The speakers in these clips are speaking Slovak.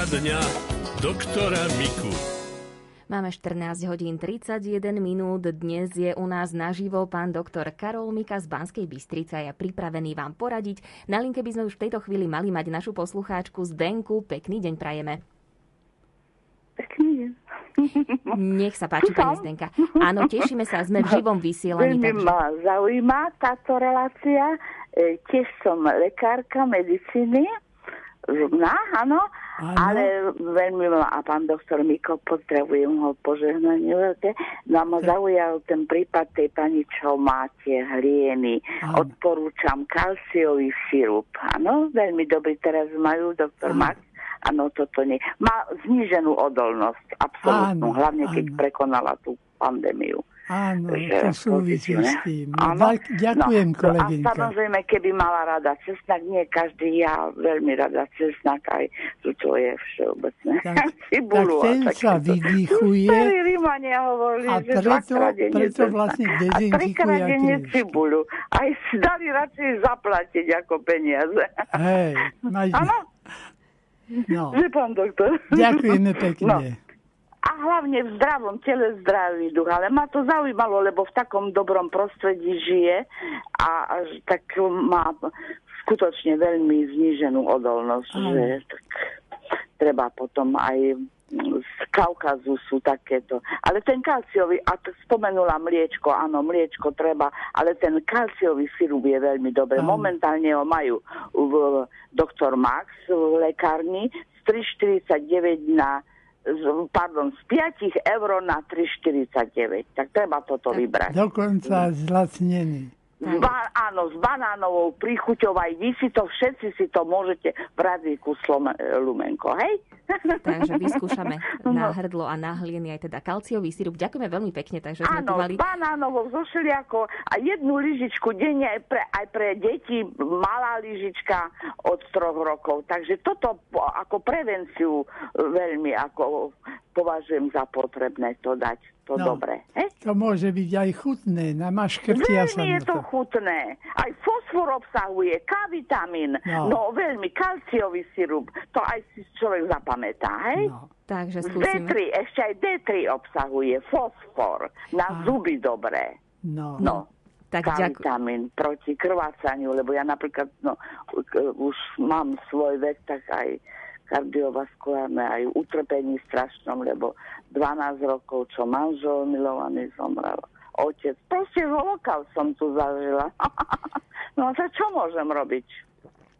Poradňa doktora Miku. Máme 14 hodín 31 minút. Dnes je u nás naživo pán doktor Karol Mika z Banskej Bystrice a je pripravený vám poradiť. Na linke by sme už v tejto chvíli mali mať našu poslucháčku Zdenku. Pekný deň prajeme. Pekný deň. Nech sa páči, pani Zdenka. Áno, tešíme sa, sme v živom vysielaní. Veľmi Takže... ma zaujíma táto relácia. E, tiež som lekárka medicíny, žubná, áno, Áno. ale veľmi ma, a pán doktor Miko, potrebujem ho požehnanie veľké. No a ma zaujal ten prípad tej pani, čo má tie hlieny. Áno. Odporúčam kalciový sirup. Áno, veľmi dobrý teraz majú, doktor. Max. Áno, toto nie. Má zníženú odolnosť, absolútnu, Áno, hlavne keď áno. prekonala tú pandémiu. Áno, to súvisí s tým. Áno. Ďak- Ďakujem, no, A kolegynka. samozrejme, keby mala rada cesnak, nie každý, ja veľmi rada cesnak, aj tu to je všeobecné. Tak- tak Cibulu a ten sa Rímania hovorili, a preto- preto vlastne A dezinfikuje triešky. cibulu. Aj dali radšej zaplatiť ako peniaze. Hej, máš... Áno, No, že pán doktor. ďakujeme No. A hlavne v zdravom tele zdravý duch. Ale ma to zaujímalo, lebo v takom dobrom prostredí žije a, a tak má skutočne veľmi zníženú odolnosť, Áno. že tak treba potom aj mm, z Kaukazu sú takéto. Ale ten kalciový, a to spomenula mliečko, áno, mliečko treba, ale ten kalciový sirup je veľmi dobré. Áno. Momentálne ho majú v doktor Max v lekárni z 3,49 na z- pardon, z 5 eur na 3,49. Tak treba toto vybrať. Dokonca zlacnený. Z ba- áno, s banánovou príchuťou aj vy si to, všetci si to môžete v radíku slome, lumenko, hej? Takže vyskúšame No. na hrdlo a na hlieny aj teda kalciový sirup. Ďakujeme veľmi pekne, takže sme tu Áno, mali... s banánovou, so všelijakou a jednu lyžičku denne aj pre, aj pre deti, malá lyžička od troch rokov. Takže toto ako prevenciu e, veľmi ako považujem za potrebné to dať. To No. dobre. Hej? To môže byť aj chutné, na maškrtia sa Veľmi je to chutné. Aj fosfor obsahuje, K-vitamín, No. no. veľmi, kalciový sirup. To aj si človek zapamätá, hej? No. Takže skúsime. D3, ešte aj D3 obsahuje fosfor. Na Á. zuby dobré. No. No. Tak ďakujem. K-vitamín proti krvácaniu, lebo ja napríklad no, k- už mám svoj vek, tak aj kardiovaskulárne, aj utrpení strašnom, lebo 12 rokov, čo manžel milovaný zomrel, otec, proste holokal som tu zažila. no a tak čo môžem robiť?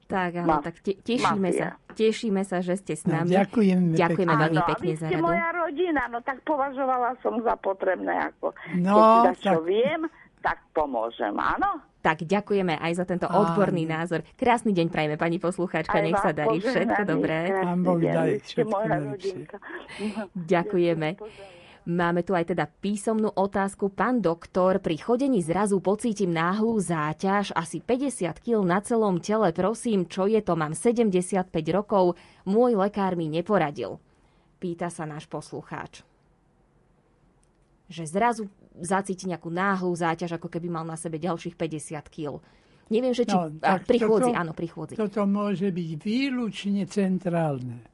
Tak, áno, Ma- tak te, tešíme mafia. sa. Tešíme sa, že ste s No, nami. ďakujeme Ďakujeme pekne. veľmi Áno, a pekne za radu. moja rodina, no tak považovala som za potrebné, ako No, keď za čo tak- viem, tak pomôžem, áno? Tak ďakujeme aj za tento odborný názor. Krásny deň prajeme, pani poslucháčka. Aj Nech sa darí všetko dobré. Pán Boh daj všetko najlepšie. Ďakujeme. Máme tu aj teda písomnú otázku. Pán doktor, pri chodení zrazu pocítim náhlú záťaž, asi 50 kg na celom tele. Prosím, čo je to? Mám 75 rokov. Môj lekár mi neporadil. Pýta sa náš poslucháč. Že zrazu zacíti nejakú náhlú záťaž, ako keby mal na sebe ďalších 50 kg. Neviem, že či... No, a, tak pri chôdzi, toto- áno, pri chôdzi. Toto môže byť výlučne centrálne.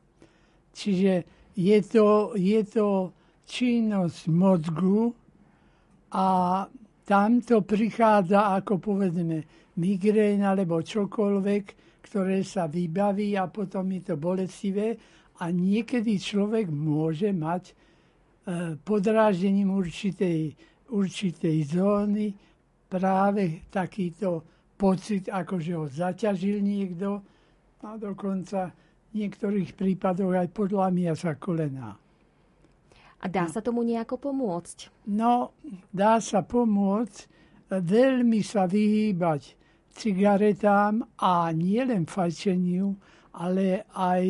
Čiže je to, je to činnosť mozgu a tam to prichádza ako povedzme migrén alebo čokoľvek, ktoré sa vybaví a potom je to bolestivé a niekedy človek môže mať e, podráždením určitej, určitej zóny práve takýto pocit, ako že ho zaťažil niekto a dokonca v niektorých prípadoch aj podlamia sa kolená. A dá sa tomu nejako pomôcť? No, dá sa pomôcť veľmi sa vyhýbať cigaretám a nielen fajčeniu, ale aj,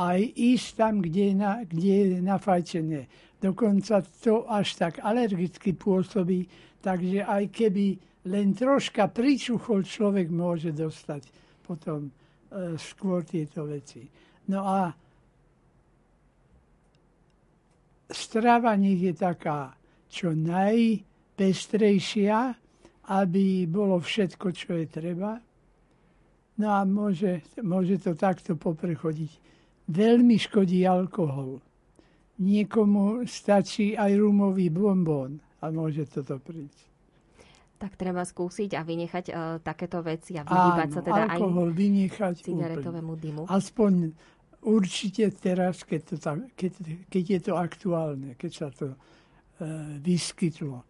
aj ísť tam, kde je, na, kde je nafajčené. Dokonca to až tak alergicky pôsobí, takže aj keby len troška pričuchol, človek môže dostať potom e, skôr tieto veci. No a strava nech je taká čo najpestrejšia, aby bolo všetko, čo je treba. No a môže, môže to takto poprechodiť veľmi škodí alkohol. Niekomu stačí aj rumový bonbón a môže toto prísť. Tak treba skúsiť a vynechať uh, takéto veci a vyhýbať sa teda alkohol aj vynechať cigaretovému úplne. dymu. Aspoň určite teraz, keď, to tam, keď, keď je to aktuálne, keď sa to uh, vyskytlo.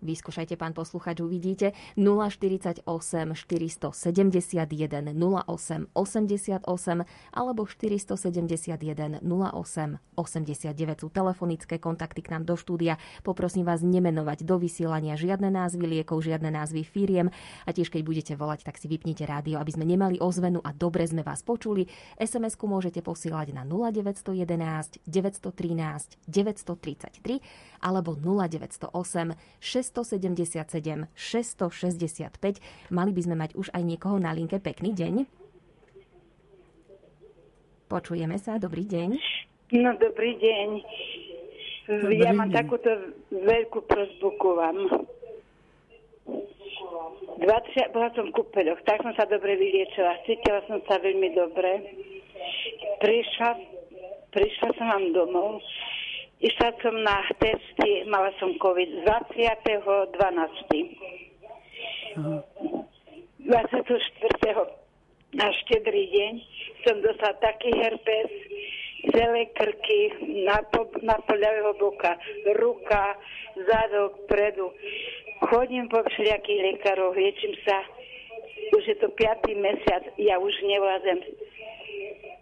Vyskúšajte, pán posluchač, uvidíte. 048 471 08 88 alebo 471 08 89 sú telefonické kontakty k nám do štúdia. Poprosím vás nemenovať do vysielania žiadne názvy liekov, žiadne názvy firiem a tiež keď budete volať, tak si vypnite rádio, aby sme nemali ozvenu a dobre sme vás počuli. SMS-ku môžete posielať na 0911 913 933 alebo 0908 677 665. Mali by sme mať už aj niekoho na linke. Pekný deň. Počujeme sa. Dobrý deň. No, dobrý deň. Dobrý ja mám deň. takúto veľkú prozbu ku vám. 20, bola som v kúpeľoch, tak som sa dobre vyliečila. Cítila som sa veľmi dobre. Prišla, prišla som vám domov. Išla som na testy, mala som COVID 20.12. 24. na štedrý deň som dostala taký herpes, celé krky, na, po, na ľavého boka, ruka, zadok, predu. Chodím po všelijakých lekárov, liečím sa. Už je to piatý mesiac, ja už nevládem.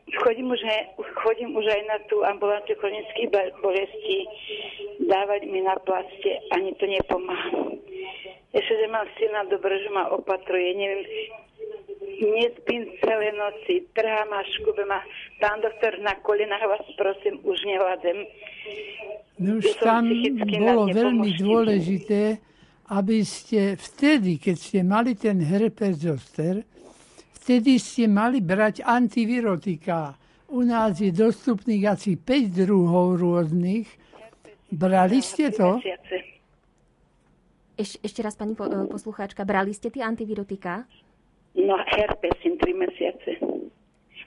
Chodím už, aj, chodím už aj na tú ambulanciu chronických bolestí. Dávať mi na plaste, ani to nepomáha. Ešte, že mám syna dobre, že ma opatruje. Neviem, nespím celé noci, trhá ma, škube ma. Pán doktor, na kolinách vás prosím, už nevládem. No už tam bolo veľmi dôležité, aby ste vtedy, keď ste mali ten herpes zoster, vtedy ste mali brať antivirotika. U nás je dostupných asi 5 druhov rôznych. Brali ste to? Eš, ešte raz, pani po, e, poslucháčka, brali ste tie antivirotika? No, herpesim tri mesiace.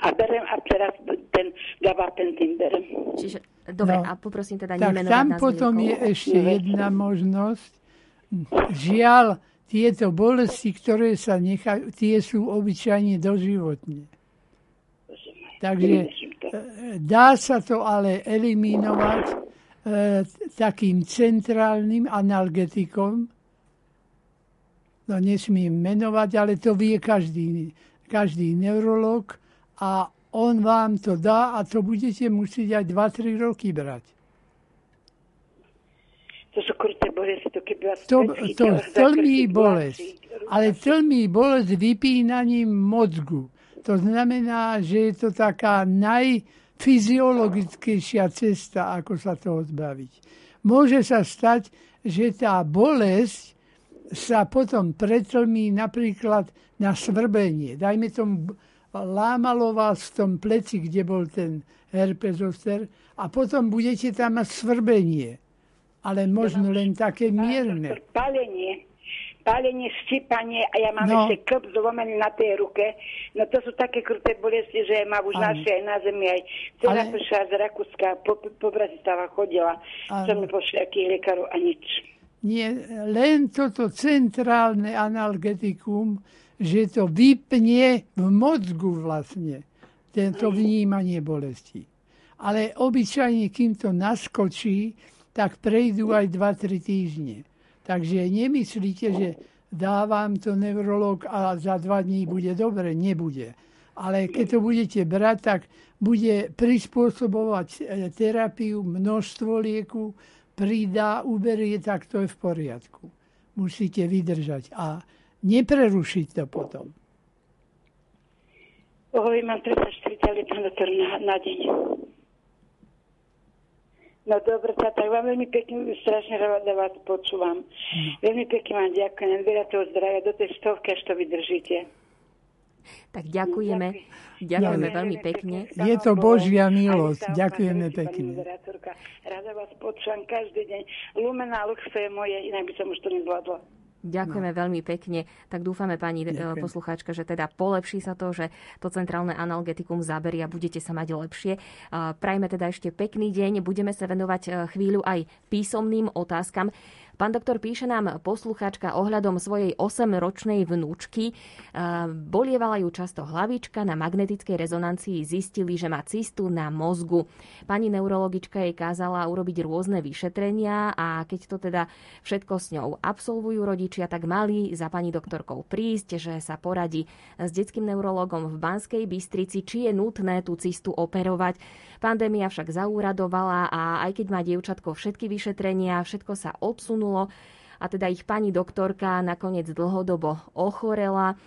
A berem, a teraz ten gabapentin berem. Čiže, dobre, No. a poprosím teda Tak nemenovať tam potom je ešte jedna možnosť. Žiaľ, tieto bolesti, ktoré sa nechajú, tie sú obyčajne doživotne. Takže dá sa to ale eliminovať e, takým centrálnym analgetikom. No nesmiem menovať, ale to vie každý, každý neurolog a on vám to dá a to budete musieť aj 2-3 roky brať. To sú kruté bolesti, to keby vás To, to tlmí bolesť. Ale tlmí bolesť vypínaním mozgu. To znamená, že je to taká najfyziologickejšia cesta, ako sa toho zbaviť. Môže sa stať, že tá bolesť sa potom pretlmí napríklad na svrbenie. Dajme tomu, lámalo vás v tom pleci, kde bol ten herpes zoster a potom budete tam mať svrbenie. Ale možno len také mierne. Doktor, Pálenie. Pálenie, štípanie a ja mám No. ešte klb zlomený na tej ruke. No to sú také kruté bolesti, že ma už našli aj na zemi. Aj dcera Ale- prišla z Rakúska, po, po Bratislava chodila. Áno. Som mi pošli lekárov a nič. Nie, len toto centrálne analgetikum, že to vypne v mozgu vlastne, tento vnímanie bolesti. Ale obyčajne, kým to naskočí, tak prejdú aj 2-3 týždne. Takže nemyslíte, že dávam to neurolog a za dva dní bude dobre. Nebude. Ale keď to budete brať, tak bude prispôsobovať e, terapiu, množstvo lieku, pridá, uberie, tak to je v poriadku. Musíte vydržať a neprerušiť to potom. Ohovi mám 34 tablet, pán doktor, na, na deň. No dobre, tá, tak vám veľmi pekne, strašne rada vás počúvam. Veľmi pekne vám ďakujem, veľa toho zdravia do tej stovky, až to vydržíte. Tak ďakujeme. Ďakujeme veľmi pekne. Je to Božia milosť. Sa Ďakujeme pekne. Rada vás počúvam každý deň. Lumena Lux to je moje, inak by som už to nezvládla. Ďakujeme no. veľmi pekne. Tak dúfame, pani e, Ďakujem. poslucháčka, že teda polepší sa to, že to centrálne analgetikum zaberie a budete sa mať lepšie. Prajme teda ešte pekný deň. Budeme sa venovať e, chvíľu aj písomným otázkam. Pán doktor píše nám poslucháčka ohľadom svojej 8-ročnej vnúčky. Bolievala ju často hlavička, na magnetickej rezonancii zistili, že má cystu na mozgu. Pani neurologička jej kázala urobiť rôzne vyšetrenia a keď to teda všetko s ňou absolvujú rodičia, tak mali za pani doktorkou prísť, že sa poradí s detským neurologom v Banskej Bystrici, či je nutné tú cystu operovať. Pandémia však zaúradovala a aj keď má dievčatko všetky vyšetrenia, všetko sa odsunulo a teda ich pani doktorka nakoniec dlhodobo ochorela.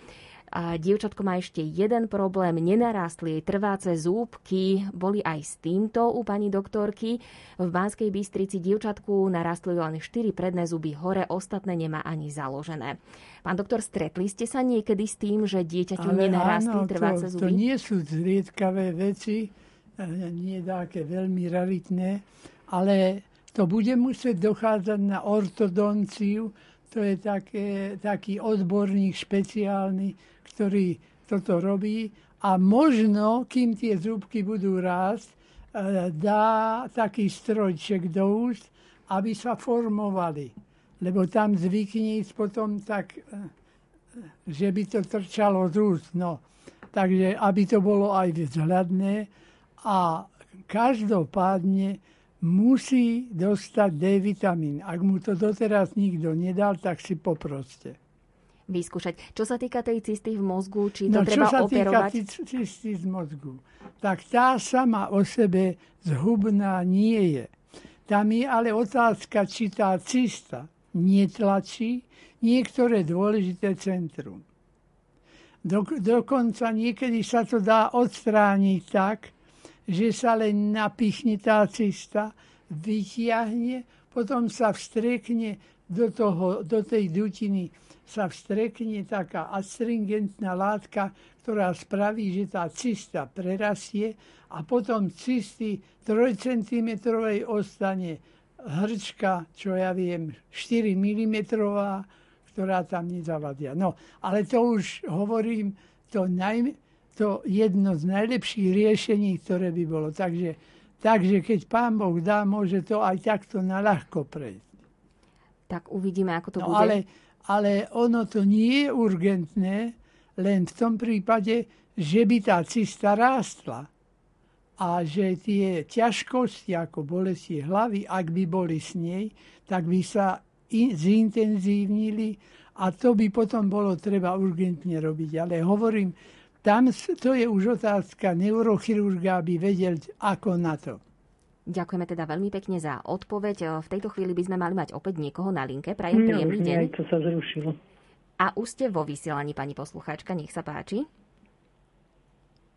A dievčatko má ešte jeden problém, nenarástli jej trváce zúbky, boli aj s týmto u pani doktorky. V Banskej Bystrici dievčatku narastli len 4 predné zuby hore, ostatné nemá ani založené. Pán doktor, stretli ste sa niekedy s tým, že dieťaťu nenarástli trváce zuby? to nie sú zriedkavé veci nie také veľmi raritné, ale to bude musieť dochádzať na ortodonciu, to je také, taký odborník špeciálny, ktorý toto robí a možno, kým tie zúbky budú rásť, e, dá taký strojček do úst, aby sa formovali. Lebo tam zvykne ísť potom tak, e, že by to trčalo z úst. No. Takže aby to bolo aj vzhľadné, a každopádne musí dostať D vitamín. Ak mu to doteraz nikto nedal, tak si poproste. Vyskúšať. Čo sa týka tej cysty v mozgu, či to no, treba čo sa operovať? týka cysty z mozgu, tak tá sama o sebe zhubná nie je. Tam je ale otázka, či tá cysta netlačí niektoré dôležité centrum. Do, dokonca niekedy sa to dá odstrániť tak, že sa len napichne tá cesta, vytiahne, potom sa vstrekne do, toho, do tej dutiny sa vstrekne taká astringentná látka, ktorá spraví, že tá cista prerastie a potom cisty 3 cm ostane hrčka, čo ja viem, 4 mm, ktorá tam nezavadia. No, ale to už hovorím, to najmä, to jedno z najlepších riešení, ktoré by bolo. Takže, takže keď pán Boh dá, môže to aj takto na ľahko prejsť. Tak uvidíme, ako to no, bude. Ale, ale ono to nie je urgentné, len v tom prípade, že by tá cista rástla a že tie ťažkosti ako bolesti hlavy, ak by boli s nej, tak by sa in, zintenzívnili a to by potom bolo treba urgentne robiť. Ale hovorím, tam to je už otázka neurochirurga, aby vedel, ako na to. Ďakujeme teda veľmi pekne za odpoveď. V tejto chvíli by sme mali mať opäť niekoho na linke. Prajem no, príjemný deň. Aj to sa zrušilo. A už ste vo vysielaní, pani poslucháčka, nech sa páči.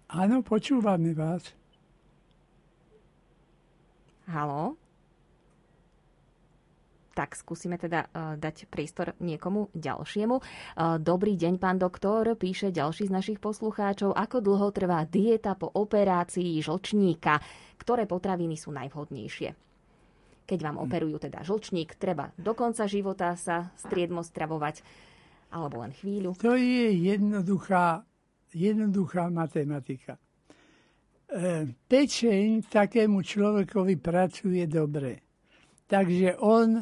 Áno, počúvame vás. Haló? Tak skúsime teda uh, dať priestor niekomu ďalšiemu. Uh, dobrý deň, pán doktor, píše ďalší z našich poslucháčov. Ako dlho trvá dieta po operácii žlčníka? Ktoré potraviny sú najvhodnejšie? Keď vám operujú teda žlčník, treba do konca života sa striedmo stravovať alebo len chvíľu? To je jednoduchá, jednoduchá matematika. E, pečeň takému človekovi pracuje dobre. Takže on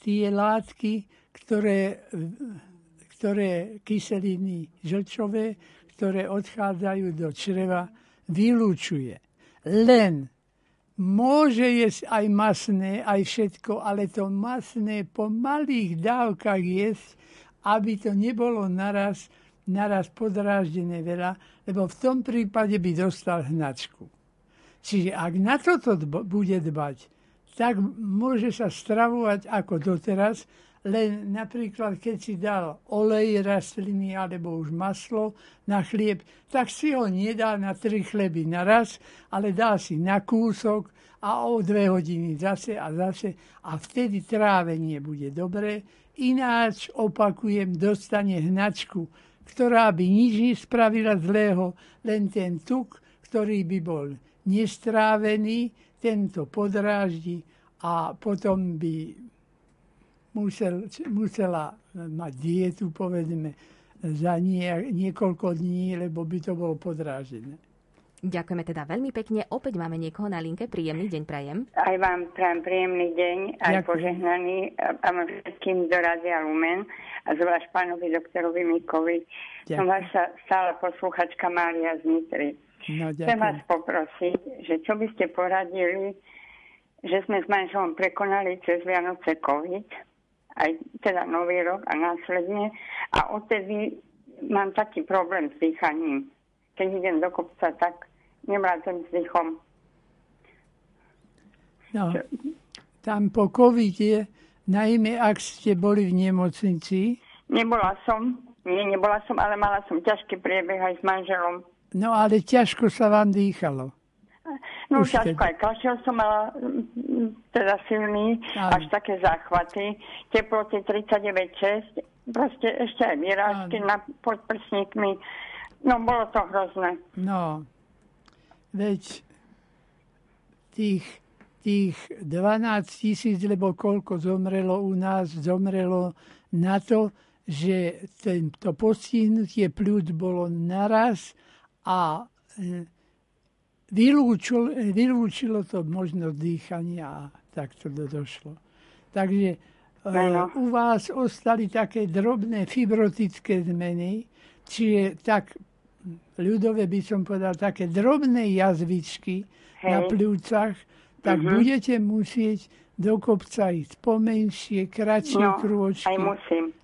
tie látky, ktoré, ktoré kyseliny žlčové, ktoré odchádzajú do čreva, vylúčuje. Len môže jesť aj masné, aj všetko, ale to masné po malých dávkach jesť, aby to nebolo naraz, naraz podráždené veľa, lebo v tom prípade by dostal hnačku. Čiže ak na toto dba, bude dbať, tak môže sa stravovať ako doteraz, len napríklad keď si dal olej rastliny alebo už maslo na chlieb, tak si ho nedá na tri chleby naraz, ale dá si na kúsok a o dve hodiny zase a zase a vtedy trávenie bude dobré. Ináč, opakujem, dostane hnačku, ktorá by nič nespravila zlého, len ten tuk, ktorý by bol nestrávený, tento podráždi a potom by musel, musela mať dietu, povedzme, za nie, niekoľko dní, lebo by to bolo podrážené. Ďakujeme teda veľmi pekne. Opäť máme niekoho na linke. Príjemný deň prajem. Aj vám prajem príjemný deň, aj Ďakujem. požehnaný a všetkým do Rádia Lumen a zvlášť pánovi doktorovi Mikovi. Som Ďakujem. vaša stále posluchačka Mária z Nitry. No, Chcem vás poprosiť, že čo by ste poradili, že sme s manželom prekonali cez Vianoce COVID, aj teda Nový rok a následne, a odtedy mám taký problém s dýchaním. Keď idem do kopca, tak nemrádzem s dýchom. No, tam po covide, najmä ak ste boli v nemocnici, Nebola som, nie, nebola som, ale mala som ťažký priebeh aj s manželom. No ale ťažko sa vám dýchalo. No Už ťažko aj kašel som mala mm, teda silný, Áno. až také záchvaty. Teploty 39,6, proste ešte aj vyrážky Áno. na podprsníkmi. No bolo to hrozné. No, veď tých, tých 12 tisíc, lebo koľko zomrelo u nás, zomrelo na to, že tento postihnutie pľúc bolo naraz a e, vylúčilo, vylúčilo to možnosť dýchania a tak to do- došlo. Takže Áno. u vás ostali také drobné fibrotické zmeny, čiže tak ľudové by som povedal, také drobné jazvičky na Hej. pľúcach, tak budete musieť do kopca ísť pomenšie, kratšie No, krôčky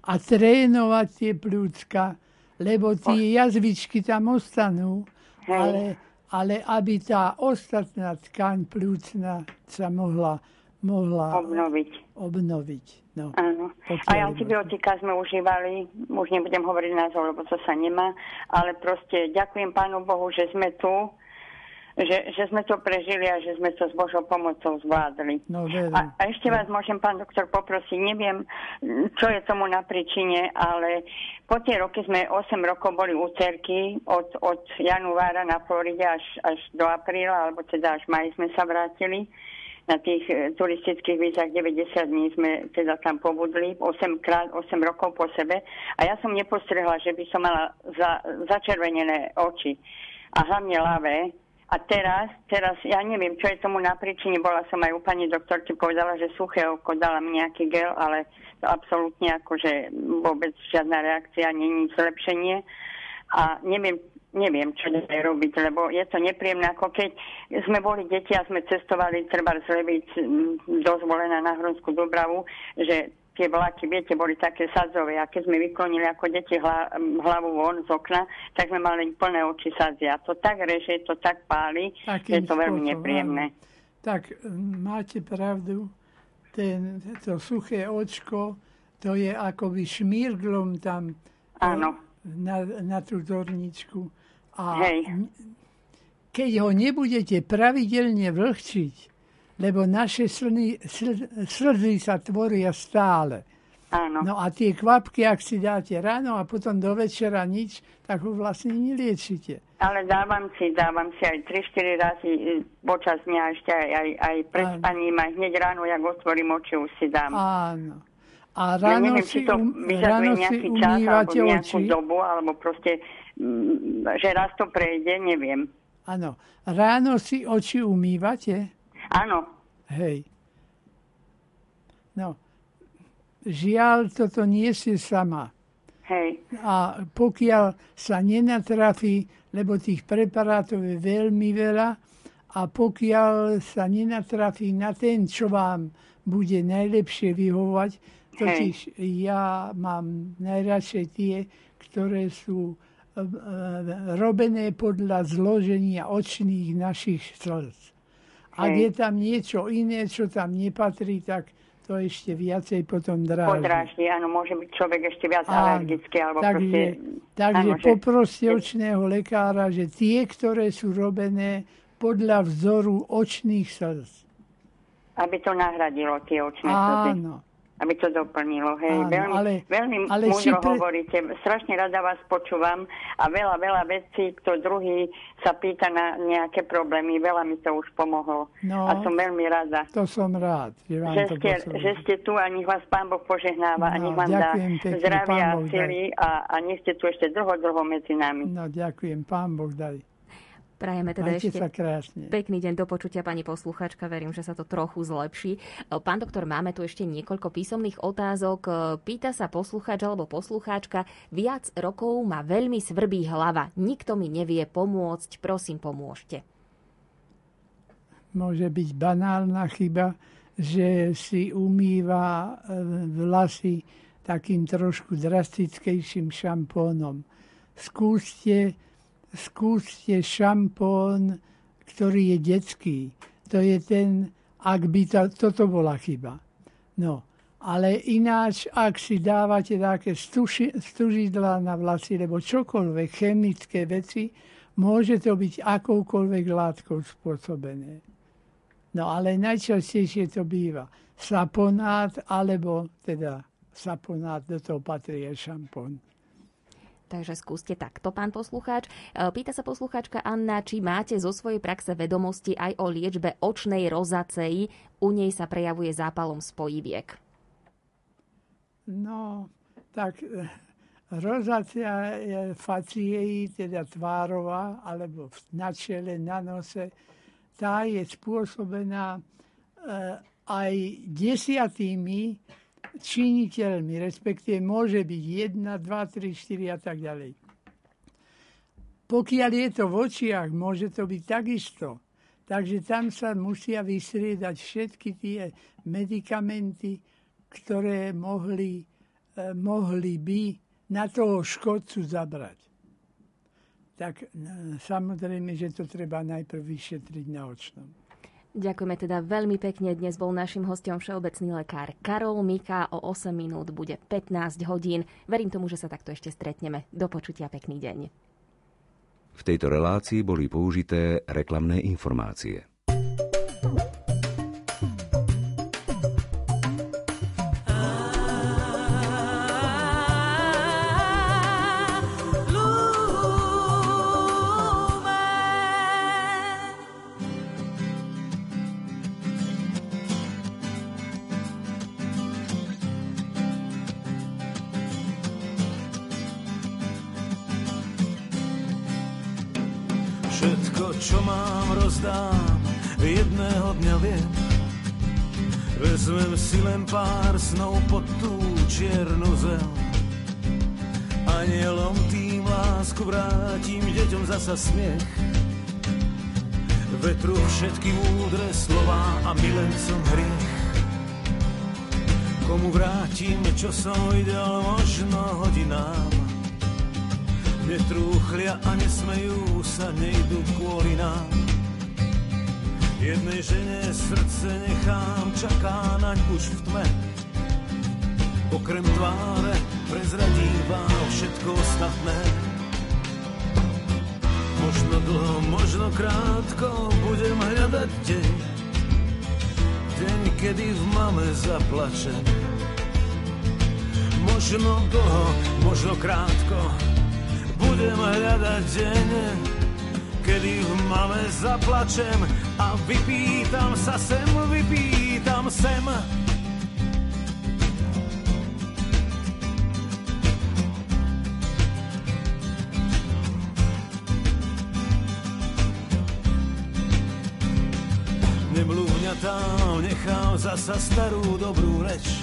a trénovať tie pľúcka, lebo tie jazvičky tam ostanú, ale, ale aby tá ostatná tkaň plúcna sa mohla, mohla Obnoviť. obnoviť. No. Áno. Aj je antibiotika sme užívali, už nebudem hovoriť názov, lebo to sa nemá, ale proste ďakujem Pánu Bohu, že sme tu, že, že sme to prežili a že sme to s Božou pomocou zvládli. No. A, a ešte vás môžem, pán doktor, poprosiť, neviem, čo je tomu na príčine, ale po tie roky sme 8 rokov boli u cerky, od, od januára na Floride až, až do apríla, alebo teda až maj sme sa vrátili. Na tých e, turistických vízach 90 dní sme teda tam pobudli, 8, krát, 8 rokov po sebe. A ja som nepostrehla, že by som mala za, začervenené oči. A hlavne ľavé. A teraz, teraz, ja neviem, čo je tomu na príčine, bola som aj u pani doktorky, povedala, že suché oko, dala mi nejaký gel, ale to absolútne akože vôbec žiadna reakcia, není zlepšenie. A neviem, neviem, čo ďalej robiť, lebo je to nepríjemné, ako keď sme boli deti a sme cestovali treba z Levíc mm, dozvolená na Hronskú Dobravu, že tie vlaky, viete, boli také sadzové a keď sme vyklonili ako deti hla, hlavu von z okna, tak sme mali plné oči sadzia. To tak reže, to tak páli, že je to veľmi spôsobom, nepríjemné. áno. Tak m, máte pravdu, ten, to suché očko, to je akoby šmírglom tam e, Áno. na, na tú zorničku. A Hej. keď ho nebudete pravidelne vlhčiť, lebo naše slny, sl, slzy sa tvoria stále. Áno. No a tie kvapky, ak si dáte ráno a potom do večera nič, tak ho vlastne neliečite. Ale dávam si, dávam si aj 3-4 razy e, počas dňa ešte aj, aj, aj pred spaním, aj hneď ráno, jak otvorím oči, už si dám. Áno. A Ja ráno neviem, si, či to um, vyžaduje nejaký čas alebo nejakú oči. dobu, alebo proste, mm, že raz to prejde, neviem. Áno. Ráno si oči umývate? Áno, Hej. No. Žiaľ, toto nie si sama. hej, A pokiaľ sa nenatrafí, lebo tých preparátov je veľmi veľa, a pokiaľ sa nenatrafí na ten, čo vám bude najlepšie vyhovať, totiž ja mám najradšej tie, ktoré sú e, e, robené podľa zloženia očných našich slz. Ak je tam niečo iné, čo tam nepatrí, tak to ešte viacej potom dráždi. podráždi, áno, môže byť človek ešte viac Áno. alergický, alebo takže, proste... takže áno, že- poproste očného lekára, že tie, ktoré sú robené podľa vzoru očných slz. Aby to nahradilo tie očné slzy. Áno. Aby to doplnilo. Hej, Áno, veľmi, ale- veľmi ale múdro pre- hovoríte. Strašne rada vás počúvam a veľa, veľa vecí, kto druhý sa pýta na nejaké problémy. Veľa mi to už pomohlo. No. A som veľmi rada. To som rád, že vám Že to ste, že ste tu a nech vás Pán Boh požehnáva a No, nech vám dá pekne, zdravia a sily a, a nech ste tu ešte dlho, dlho medzi nami. No ďakujem, pán Boh daj. Prajeme teda Majte ešte sa krásne. pekný deň do počutia, pani posluchačka. Verím, že sa to trochu zlepší. Pán doktor, máme tu ešte niekoľko písomných otázok. Pýta sa poslucháč alebo poslucháčka, viac rokov ma veľmi svrbí hlava. Nikto mi nevie pomôcť. Prosím, pomôžte. Môže byť banálna chyba, že si umýva e, vlasy takým trošku drastickejším šampónom. Skúste, skúste šampón, ktorý je detský. To je ten, ak by to, toto bola chyba. No, ale ináč, ak si dávate také stuši, stužidla na vlasy, lebo čokoľvek, chemické veci, môže to byť akoukoľvek látkou spôsobené. No ale najčastejšie to býva saponát, alebo teda saponát, do toho patrí aj šampón. Takže skúste takto, pán poslucháč. E, Pýta sa poslucháčka Anna, či máte zo svojej praxe vedomosti aj o liečbe očnej rozacei. U nej sa prejavuje zápalom spojiviek. No, tak eh, rozácia je faciei, teda tvárová, alebo na čele, na nose, tá je spôsobená eh, aj desiatými činiteľmi, respektíve môže byť 1, 2, 3, 4 a tak ďalej. Pokiaľ je to v očiach, môže to byť takisto. Takže tam sa musia vystriedať všetky tie medikamenty, ktoré mohli, eh, mohli by na toho škodcu zabrať. Tak eh, samozrejme, že to treba najprv vyšetriť na očnom. Ďakujeme teda veľmi pekne. Dnes bol našim hostom všeobecný lekár Karol Mika. O 8 minút bude 15 hodín. Verím tomu, že sa takto ešte stretneme. Do počutia, pekný deň. V tejto relácii boli použité reklamné informácie. Čiernu zem. Anielom tým lásku vrátim, deťom zasa smiech. Vetru všetky múdre slova a milencom hriech. Komu vrátim, čo som videl, možno hodinám. Netrúchlia a nesmejú sa, nejdu kvôli nám. Jednej žene srdce nechám, čaká naň už v tme. Okrem tváre prezradí vám všetko ostatné. Možno dlho, možno krátko budem hľadať deň. Deň, kedy v mame zaplačem. Možno dlho, možno krátko budem hľadať deň, kedy v mame zaplačem a vypýtam sa sem, vypýtam sem. Nemluvňatá nechám zasa starú dobrú reč.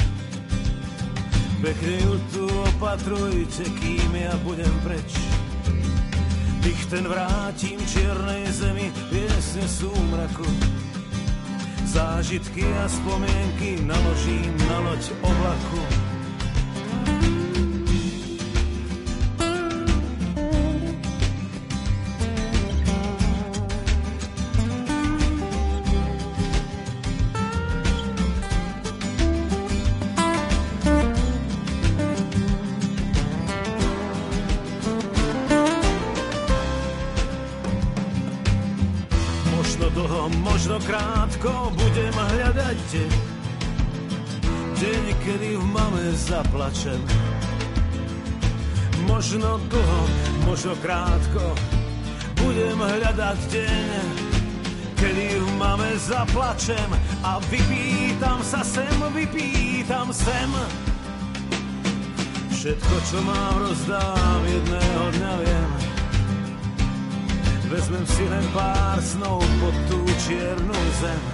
Pekne ju tu opatrujte, kým ja budem preč. Dých ten vrátim čiernej zemi, piesne súmraku. Zážitky a spomienky naložím na loď oblaku. Dlho, možno krátko budem hľadať deň. deň, kedy v mame zaplačem. Možno dlho, možno krátko, budem hľadať deň, kedy v mame zaplačem a vypýtam sa sem, vypýtam sem. Všetko, čo mám, rozdám, jedného dňa viem. Vezmem si len pár snov pod tú čiernu zem.